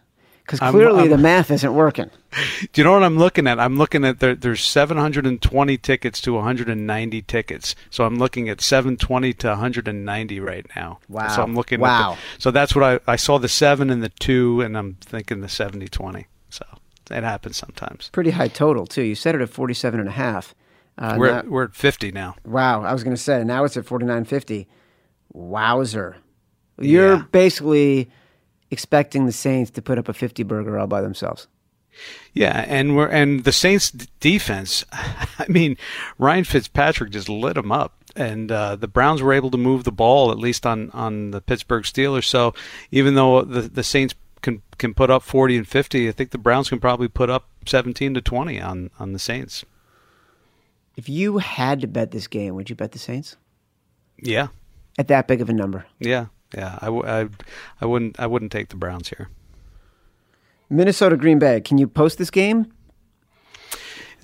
because clearly I'm, I'm, the math isn't working. Do you know what I'm looking at? I'm looking at there, there's 720 tickets to 190 tickets, so I'm looking at 720 to 190 right now. Wow! So I'm looking. Wow! The, so that's what I I saw the seven and the two, and I'm thinking the 70 20. So it happens sometimes. Pretty high total too. You set it at 47 and a half. Uh, we're we're at 50 now. Wow! I was going to say now it's at 49.50. Wowzer! You're yeah. basically expecting the Saints to put up a 50 burger all by themselves. Yeah, and we're and the Saints defense. I mean, Ryan Fitzpatrick just lit them up, and uh, the Browns were able to move the ball at least on on the Pittsburgh Steelers. So even though the the Saints can can put up 40 and 50, I think the Browns can probably put up 17 to 20 on on the Saints. If you had to bet this game, would you bet the Saints? Yeah. At that big of a number? Yeah. Yeah, I, w- I, I wouldn't I wouldn't take the Browns here. Minnesota Green Bay. Can you post this game?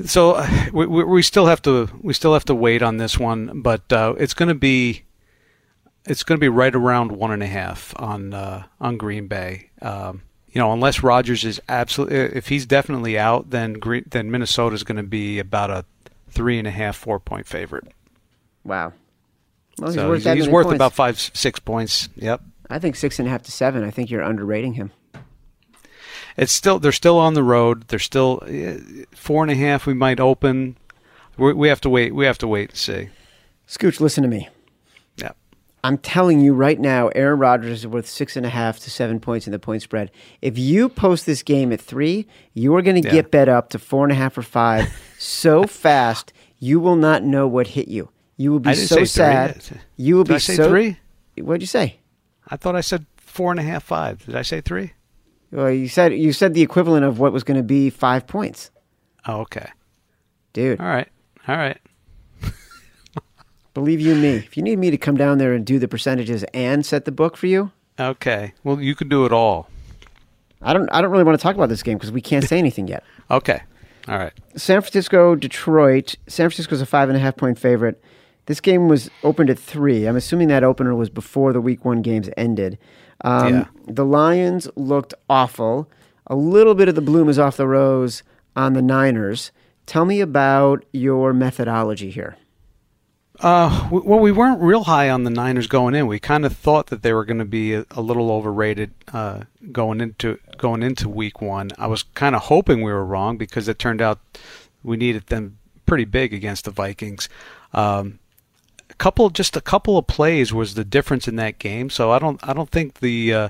So uh, we, we still have to we still have to wait on this one, but uh, it's going to be it's going to be right around one and a half on uh, on Green Bay. Um, you know, unless Rodgers is absolutely if he's definitely out, then Green, then Minnesota is going to be about a three and a half four point favorite. Wow. Well, he's so worth, he's, he's worth about five, six points. Yep. I think six and a half to seven. I think you're underrating him. It's still they're still on the road. They're still eh, four and a half. We might open. We're, we have to wait. We have to wait and see. Scooch, listen to me. Yeah. I'm telling you right now, Aaron Rodgers is worth six and a half to seven points in the point spread. If you post this game at three, you are going to yeah. get bet up to four and a half or five so fast you will not know what hit you. You will be so sad. Three. You will Did be I say so. Three? What'd you say? I thought I said four and a half, five. Did I say three? Well, you said you said the equivalent of what was going to be five points. Oh, okay, dude. All right, all right. Believe you me. If you need me to come down there and do the percentages and set the book for you, okay. Well, you can do it all. I don't. I don't really want to talk about this game because we can't say anything yet. okay. All right. San Francisco, Detroit. San Francisco's a five and a half point favorite. This game was opened at three. I'm assuming that opener was before the week one games ended. Um, yeah. The Lions looked awful. A little bit of the bloom is off the rose on the Niners. Tell me about your methodology here. Uh, well, we weren't real high on the Niners going in. We kind of thought that they were going to be a, a, little overrated uh, going into going into Week One. I was kind of hoping we were wrong because it turned out we needed them pretty big against the Vikings. Um, a couple, just a couple of plays was the difference in that game. So I don't, I don't think the uh,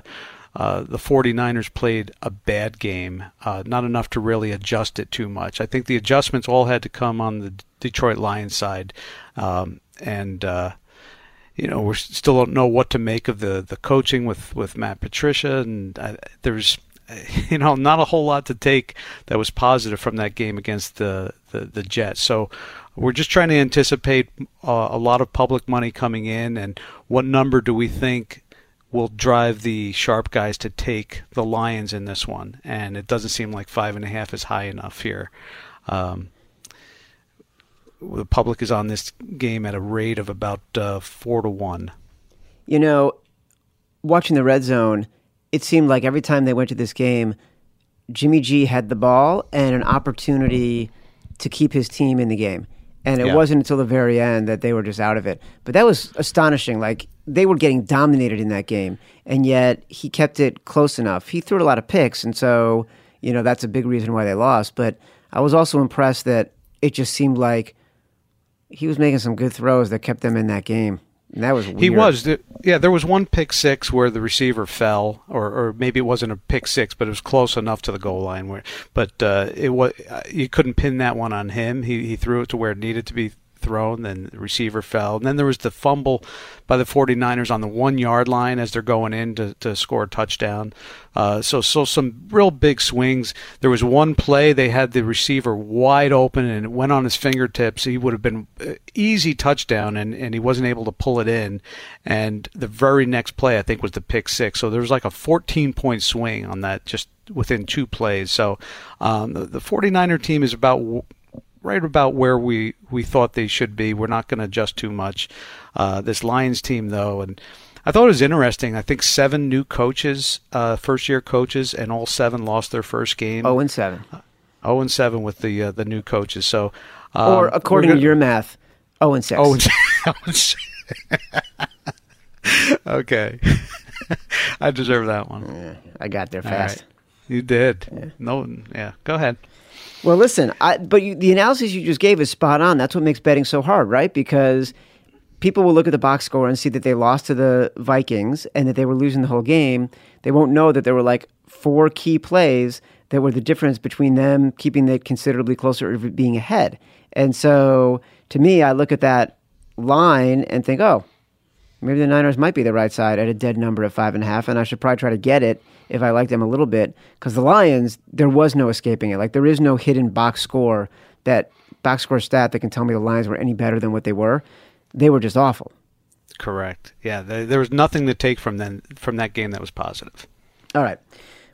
uh, the 49ers played a bad game, uh, not enough to really adjust it too much. I think the adjustments all had to come on the Detroit Lions side, um, and uh, you know we still don't know what to make of the the coaching with with Matt Patricia, and uh, there's you know not a whole lot to take that was positive from that game against the the, the Jets. So we're just trying to anticipate uh, a lot of public money coming in, and what number do we think will drive the sharp guys to take the Lions in this one? And it doesn't seem like five and a half is high enough here. Um, the public is on this game at a rate of about uh, four to one. You know, watching the red zone, it seemed like every time they went to this game, Jimmy G had the ball and an opportunity to keep his team in the game. And it yeah. wasn't until the very end that they were just out of it. But that was astonishing. Like they were getting dominated in that game, and yet he kept it close enough. He threw a lot of picks, and so you know that's a big reason why they lost. But I was also impressed that it just seemed like he was making some good throws that kept them in that game. And that was weird. He was. Yeah, there was one pick six where the receiver fell, or, or maybe it wasn't a pick six, but it was close enough to the goal line. Where, but uh, it was you couldn't pin that one on him. He he threw it to where it needed to be thrown, then the receiver fell. And then there was the fumble by the 49ers on the one yard line as they're going in to, to score a touchdown. Uh, so, so some real big swings. There was one play they had the receiver wide open and it went on his fingertips. He would have been uh, easy touchdown, and, and he wasn't able to pull it in. And the very next play, I think, was the pick six. So there was like a 14 point swing on that just within two plays. So um, the, the 49er team is about right about where we, we thought they should be. We're not going to adjust too much. Uh, this Lions team, though, and I thought it was interesting. I think seven new coaches, uh, first year coaches, and all seven lost their first game. Oh, and seven. Oh, and seven with the uh, the new coaches. So, um, or according gonna, to your math, oh and six. Oh, and, okay. I deserve that one. I got there fast. Right. You did. Yeah. No, yeah. Go ahead. Well, listen, I, but you, the analysis you just gave is spot on. That's what makes betting so hard, right? Because people will look at the box score and see that they lost to the Vikings and that they were losing the whole game. They won't know that there were like four key plays that were the difference between them keeping it considerably closer or being ahead. And so, to me, I look at that line and think, oh, maybe the Niners might be the right side at a dead number of five and a half, and I should probably try to get it if I like them a little bit. Because the Lions, there was no escaping it. Like there is no hidden box score that box score stat that can tell me the Lions were any better than what they were. They were just awful. Correct. Yeah, there, there was nothing to take from then from that game that was positive. All right,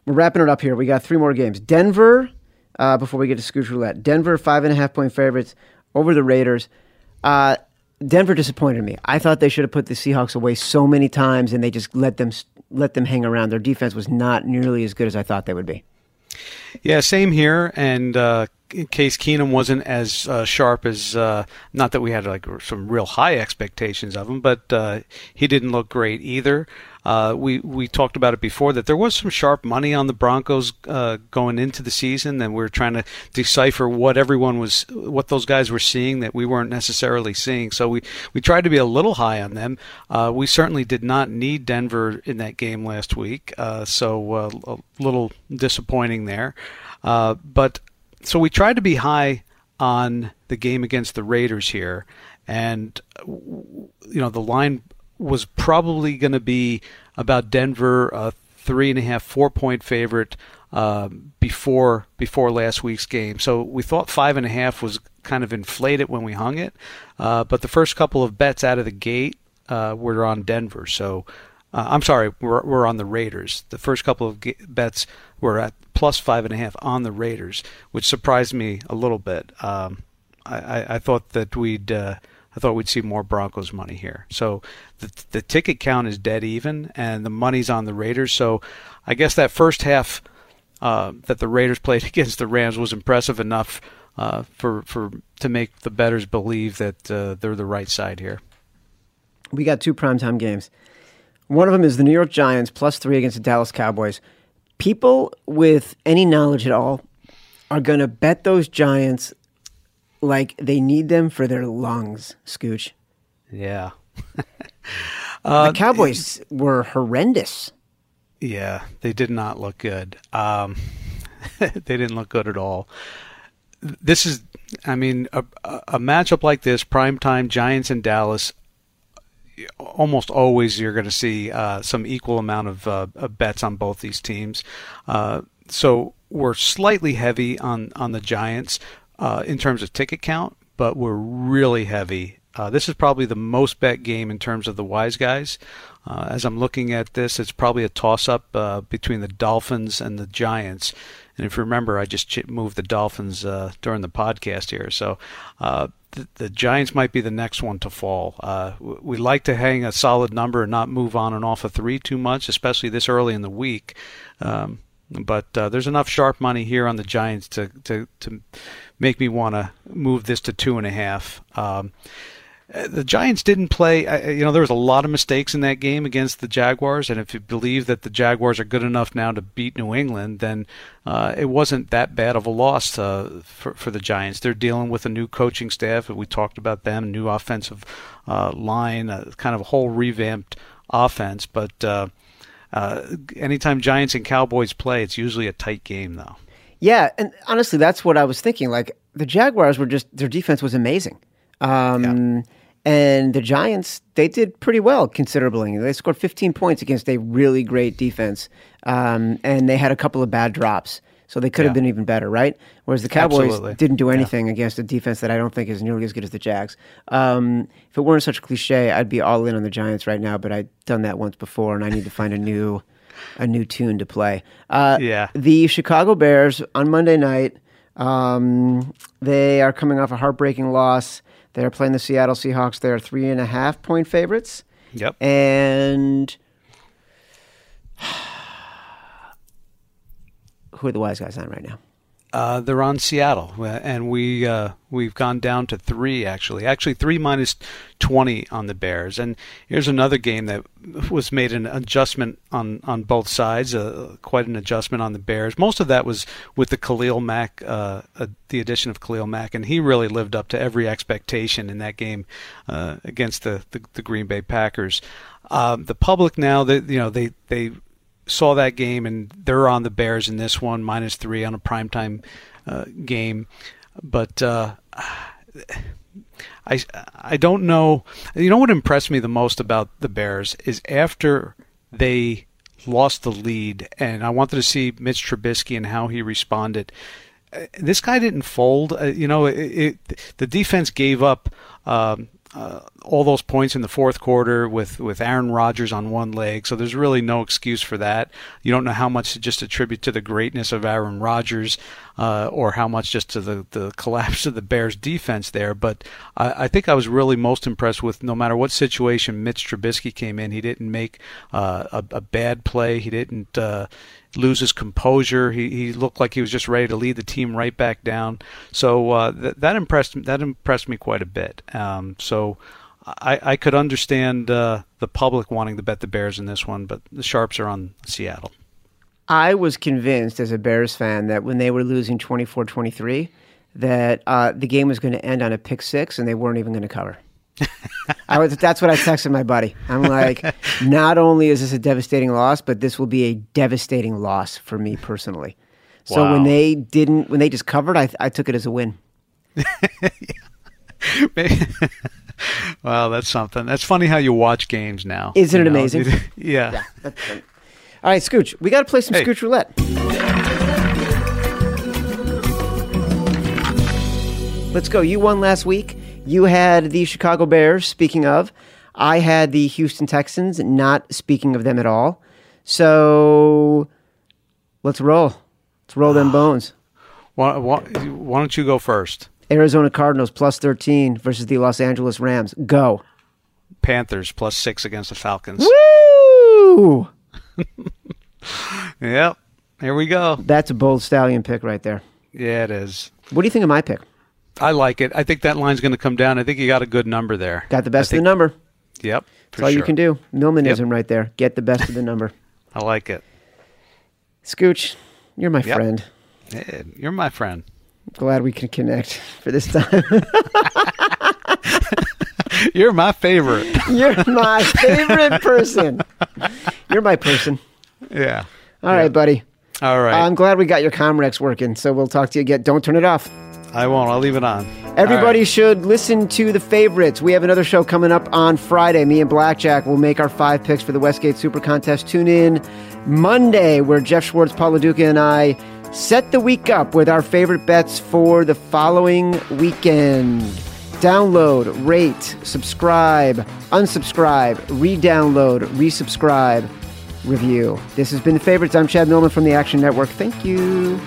we're wrapping it up here. We got three more games. Denver. Uh, before we get to Scooch Roulette, Denver five and a half point favorites over the Raiders. Uh, Denver disappointed me. I thought they should have put the Seahawks away so many times, and they just let them let them hang around. Their defense was not nearly as good as I thought they would be. Yeah, same here. And uh, Case Keenum wasn't as uh, sharp as uh, not that we had like some real high expectations of him, but uh, he didn't look great either. Uh, we we talked about it before that there was some sharp money on the Broncos uh, going into the season, and we were trying to decipher what everyone was, what those guys were seeing that we weren't necessarily seeing. So we we tried to be a little high on them. Uh, we certainly did not need Denver in that game last week, uh, so uh, a little disappointing there. Uh, but so we tried to be high on the game against the Raiders here, and you know the line was probably going to be about Denver, a three and a half, four point favorite uh, before before last week's game. So we thought five and a half was kind of inflated when we hung it, uh, but the first couple of bets out of the gate uh, were on Denver. So uh, I'm sorry, we're, we're on the Raiders. The first couple of bets were at plus five and a half on the Raiders, which surprised me a little bit. Um, I, I, thought that we'd uh, I thought we'd see more Broncos money here. So the the ticket count is dead even, and the money's on the Raiders. So I guess that first half uh, that the Raiders played against the Rams was impressive enough uh, for for to make the betters believe that uh, they're the right side here. We got two primetime games. One of them is the New York Giants plus three against the Dallas Cowboys. People with any knowledge at all are going to bet those Giants like they need them for their lungs, Scooch. Yeah. uh, the Cowboys were horrendous. Yeah, they did not look good. Um, they didn't look good at all. This is, I mean, a, a matchup like this, primetime Giants and Dallas. Almost always, you're going to see uh, some equal amount of, uh, of, bets on both these teams. Uh, so we're slightly heavy on on the Giants, uh, in terms of ticket count, but we're really heavy. Uh, this is probably the most bet game in terms of the wise guys. Uh, as I'm looking at this, it's probably a toss up uh, between the Dolphins and the Giants. And if you remember, I just moved the Dolphins uh, during the podcast here. So uh, the, the, Giants might be the next one to fall. we like to hang a solid number and not move on and off of three too much, especially this early in the week. Um, but there's enough sharp money here on the Giants to, to, to make me want to move this to two and a half. Um, the Giants didn't play. You know, there was a lot of mistakes in that game against the Jaguars, and if you believe that the Jaguars are good enough now to beat New England, then uh, it wasn't that bad of a loss uh, for for the Giants. They're dealing with a new coaching staff. We talked about them, new offensive uh, line, uh, kind of a whole revamped offense. But uh, anytime Giants and Cowboys play, it's usually a tight game, though. Yeah, and honestly, that's what I was thinking. Like the Jaguars were just their defense was amazing. Um, And the Giants, they did pretty well considerably. They scored 15 points against a really great defense, um, and they had a couple of bad drops. So they could have been even better, right? Whereas the Cowboys Absolutely. didn't do anything against a defense that I don't think is nearly as good as the Jags. Um, if it weren't such a cliche, I'd be all in on the Giants right now. But I've done that once before, and I need to find a new, a new tune to play. Uh, Yeah. the Chicago Bears on Monday night. Um, they are coming off a heartbreaking loss. They're playing the Seattle Seahawks. They're three and a half point favorites, Yep. and who are the wise guys on right now? Uh, they're on Seattle, uh, and we uh, we've gone down to three actually. Actually, three minus twenty on the Bears. And here's another game that was made an adjustment on on both sides. Uh, quite an adjustment on the Bears. Most of that was with the Khalil Mack, uh, uh, the addition of Khalil Mack, and he really lived up to every expectation in that game against the, the the Green Bay Packers. The public now, they you know they they saw that game and they're on the Bears in this one minus three on a primetime uh, game, but uh, I I don't know. You know what impressed me the most about the Bears is after they lost the lead, and I wanted to see Mitch Trubisky and how he responded. Uh, This guy didn't fold. Uh, you know, it, it, the defense gave up. Um, uh, all those points in the fourth quarter with, with Aaron Rodgers on one leg, so there's really no excuse for that. You don't know how much to just attribute to the greatness of Aaron Rodgers uh, or how much just to the, the collapse of the Bears defense there, but I, I think I was really most impressed with no matter what situation Mitch Trubisky came in, he didn't make uh, a, a bad play, he didn't uh, lose his composure. He, he looked like he was just ready to lead the team right back down. So uh, th- that impressed that impressed me quite a bit. Um, so I, I could understand uh, the public wanting to bet the Bears in this one, but the sharps are on Seattle. I was convinced as a Bears fan that when they were losing 24 23, that uh, the game was going to end on a pick six and they weren't even going to cover. I was, that's what I texted my buddy. I'm like, not only is this a devastating loss, but this will be a devastating loss for me personally. So when they didn't, when they just covered, I, I took it as a win. well, that's something. That's funny how you watch games now. Isn't it know? amazing? yeah. All right, Scooch, we got to play some Hey. Scooch Roulette. Let's go. You won last week. You had the Chicago Bears, speaking of. I had the Houston Texans, not speaking of them at all. So let's roll. Let's roll them bones. Why, why, why don't you go first? Arizona Cardinals plus 13 versus the Los Angeles Rams. Go. Panthers plus six against the Falcons. Woo! Yep. Here we go. That's a bold stallion pick right there. Yeah, it is. What do you think of my pick? I like it. I think that line's going to come down. I think you got a good number there. Got the best I of the number. Yep. That's all you can do. Millmanism right there. Get the best of the number. I like it. Scooch, you're my Yep. friend. Yeah, you're my friend. Glad we can connect for this time. You're my favorite. you're my favorite person. You're my person. yeah. All right, buddy. All right. I'm glad we got your Comrex working, so we'll talk to you again. Don't turn it off. I won't. I'll leave it on. Everybody All should listen to the favorites. We have another show coming up on Friday. Me and Blackjack will make our five picks for the Westgate Super Contest. Tune in Monday, where Geoff Schwartz, Paul Duca, and I set the week up with our favorite bets for the following weekend. Download, rate, subscribe, unsubscribe, re-download, resubscribe, review. This has been the favorites. I'm Chad Millman from the Action Network. Thank you.